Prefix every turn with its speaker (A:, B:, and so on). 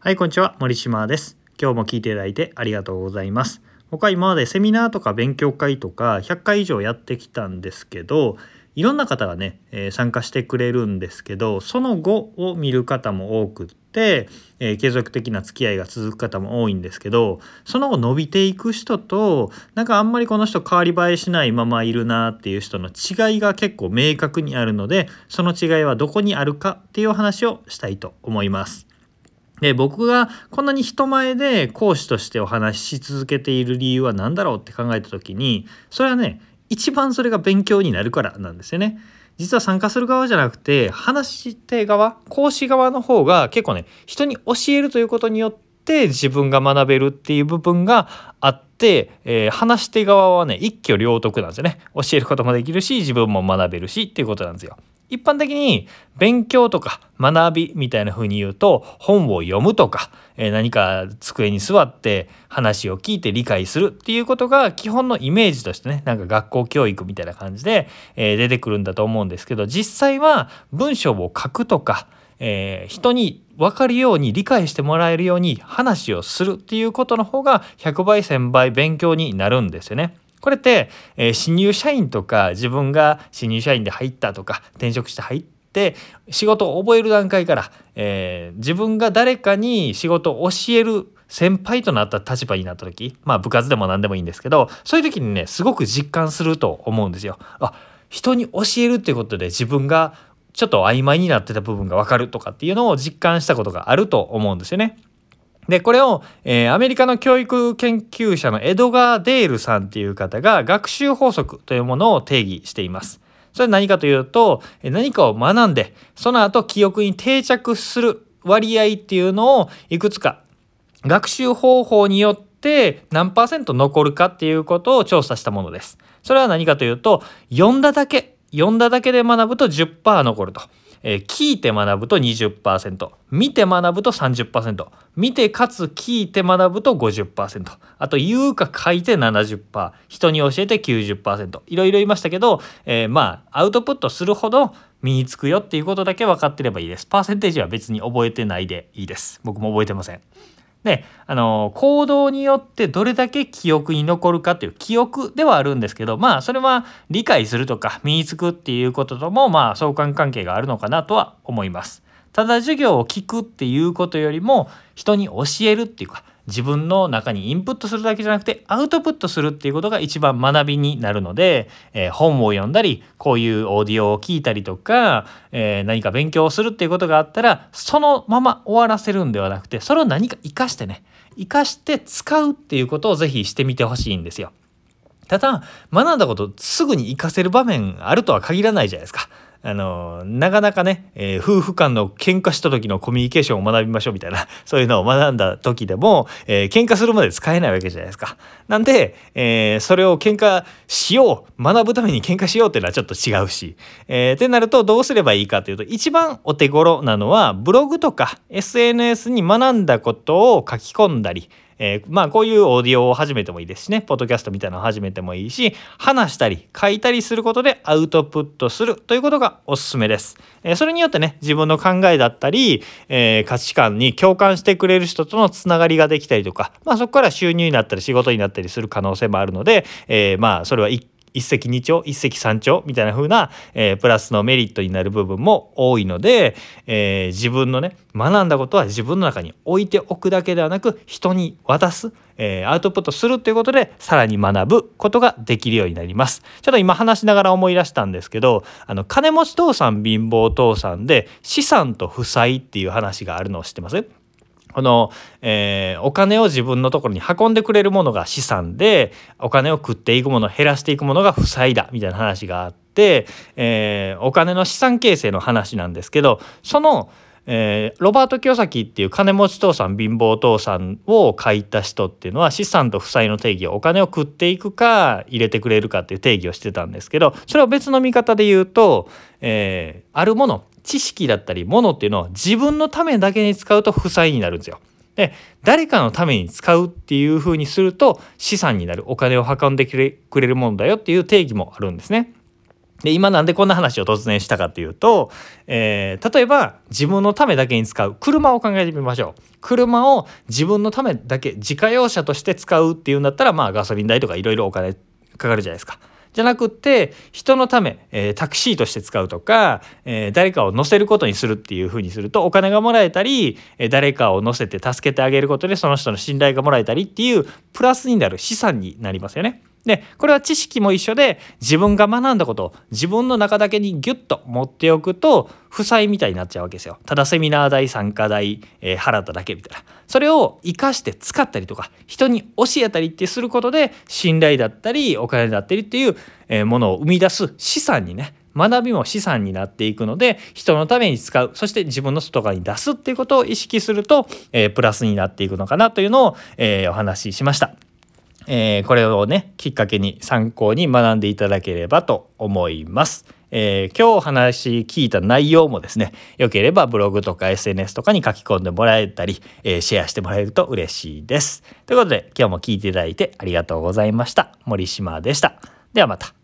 A: はい、こんにちは。森島です。今日も聞いていただいてありがとうございます。僕は今までセミナーとか勉強会とか100回以上やってきたんですけど、いろんな方がね、え参加してくれるんですけど、その後を見る方も多くって、え継続的な付き合いが続く方も多いんですけど、その後伸びていく人と、なんかあんまりこの人変わり映えしないままいるなっていう人の違いが結構明確にあるので、その違いはどこにあるかっていうお話をしたいと思います。で僕がこんなに人前で講師としてお話しし続けている理由は何だろうって考えた時にそれはね一番それが勉強になるからなんですよね。実は参加する側じゃなくて話し手側講師側の方が結構ね人に教えるということによって自分が学べるっていう部分があって、えー話し手側はね一挙両得なんですよね教えることもできるし自分も学べるしっていうことなんですよ。一般的に勉強とか学びみたいな風に言うと本を読むとか、何か机に座って話を聞いて理解するっていうことが基本のイメージとしてねなんか学校教育みたいな感じで、出てくるんだと思うんですけど実際は文章を書くとか、人に分かるように理解してもらえるように話をするっていうことの方が100倍1000倍勉強になるんですよね。これって、えー新入社員とか自分が新入社員で入ったとか転職して入って仕事を覚える段階から、えー自分が誰かに仕事を教える先輩となった立場になった時まあ部活でも何でもいいんですけどそういう時にねすごく実感すると思うんですよ。あ人に教えるっていうことで自分がちょっと曖昧になってた部分が分かるとかっていうのを実感したことがあると思うんですよね。でこれを、えーアメリカの教育研究者のエドガー・デールさんっていう方が学習法則というものを定義しています。それは何かというと何かを学んでその後記憶に定着する割合っていうのをいくつか学習方法によって何パーセント残るかっていうことを調査したものです。それは何かというと読んだだけ読んだだけで学ぶと10%残ると。えー聞いて学ぶと20%見て学ぶと30%見てかつ聞いて学ぶと50%あと言うか書いて70%人に教えて90%いろいろ言いましたけど、えーまあアウトプットするほど身につくよっていうことだけ分かってればいいです。パーセンテージは別に覚えてないでいいです。僕も覚えてません。であの行動によってどれだけ記憶に残るかという記憶ではあるんですけどまあそれは理解するとか身につくっていうことともまあ相関関係があるのかなとは思います。ただ授業を聞くっていうことよりも人に教えるっていうか自分の中にインプットするだけじゃなくてアウトプットするっていうことが一番学びになるので、えー本を読んだりこういうオーディオを聞いたりとか、えー何か勉強をするっていうことがあったらそのまま終わらせるんではなくてそれを何か活かしてね活かして使うっていうことをぜひしてみてほしいんですよ。ただ学んだことすぐに活かせる場面あるとは限らないじゃないですか。あのなかなかね、えー夫婦間の喧嘩した時のコミュニケーションを学びましょうみたいな そういうのを学んだ時でも、えー喧嘩するまで使えないわけじゃないですか。なんで、えーそれを喧嘩しよう学ぶために喧嘩しようっていうのはちょっと違うし、えーってなるとどうすればいいかというと一番お手頃なのはブログとか SNS に学んだことを書き込んだりえーまあこういうオーディオを始めてもいいですしねポッドキャストみたいなのを始めてもいいし話したり書いたりすることでアウトプットするということがおすすめです。えーそれによってね自分の考えだったり、えー価値観に共感してくれる人とのつながりができたりとか、まあ、そこから収入になったり仕事になったりする可能性もあるので、えーまあそれは一一石二鳥一石三鳥みたいな風な、えープラスのメリットになる部分も多いので、えー自分のね学んだことは自分の中に置いておくだけではなく人に渡す、えーアウトプットするということでさらに学ぶことができるようになります。ちょっと今話しながら思い出したんですけどあの金持ち父さん貧乏父さんで資産と負債っていう話があるのを知ってます？この、えーお金を自分のところに運んでくれるものが資産でお金を食っていくもの減らしていくものが負債だみたいな話があって、えーお金の資産形成の話なんですけどその、えーロバート清崎っていう金持ち父さん貧乏父さんを書いた人っていうのは資産と負債の定義をお金を食っていくか入れてくれるかっていう定義をしてたんですけどそれを別の見方で言うと、えーあるもの知識だったりものっていうのは自分のためだけに使うと負債になるんですよ。で誰かのために使うっていう風にすると資産になるお金を運んでくれくれるものだよっていう定義もあるんですね。で今なんでこんな話を突然したかっていうと、えー、例えば自分のためだけに使う車を考えてみましょう車を自分のためだけ自家用車として使うっていうんだったらまあガソリン代とかいろいろお金かかるじゃないですか。じゃなくって人のため、えー、タクシーとして使うとか、えー、誰かを乗せることにするっていうふうにするとお金がもらえたり、えー、誰かを乗せて助けてあげることでその人の信頼がもらえたりっていうプラスになる資産になりますよね。でこれは知識も一緒で自分が学んだことを自分の中だけにギュッと持っておくと負債みたいになっちゃうわけですよ。ただセミナー代参加代、えー、払っただけみたいな。それを生かして使ったりとか人に教えたりってすることで信頼だったりお金だったりっていう、え、ものを生み出す資産にね学びも資産になっていくので人のために使うそして自分の外側に出すっていうことを意識すると、えー、プラスになっていくのかなというのを、え、お話ししました。えー、これをねきっかけに参考に学んでいただければと思います。えー、今日お話聞いた内容もですね良ければブログとか SNS とかに書き込んでもらえたり、えー、シェアしてもらえると嬉しいです。ということで今日も聞いていただいてありがとうございました。森島でした。ではまた。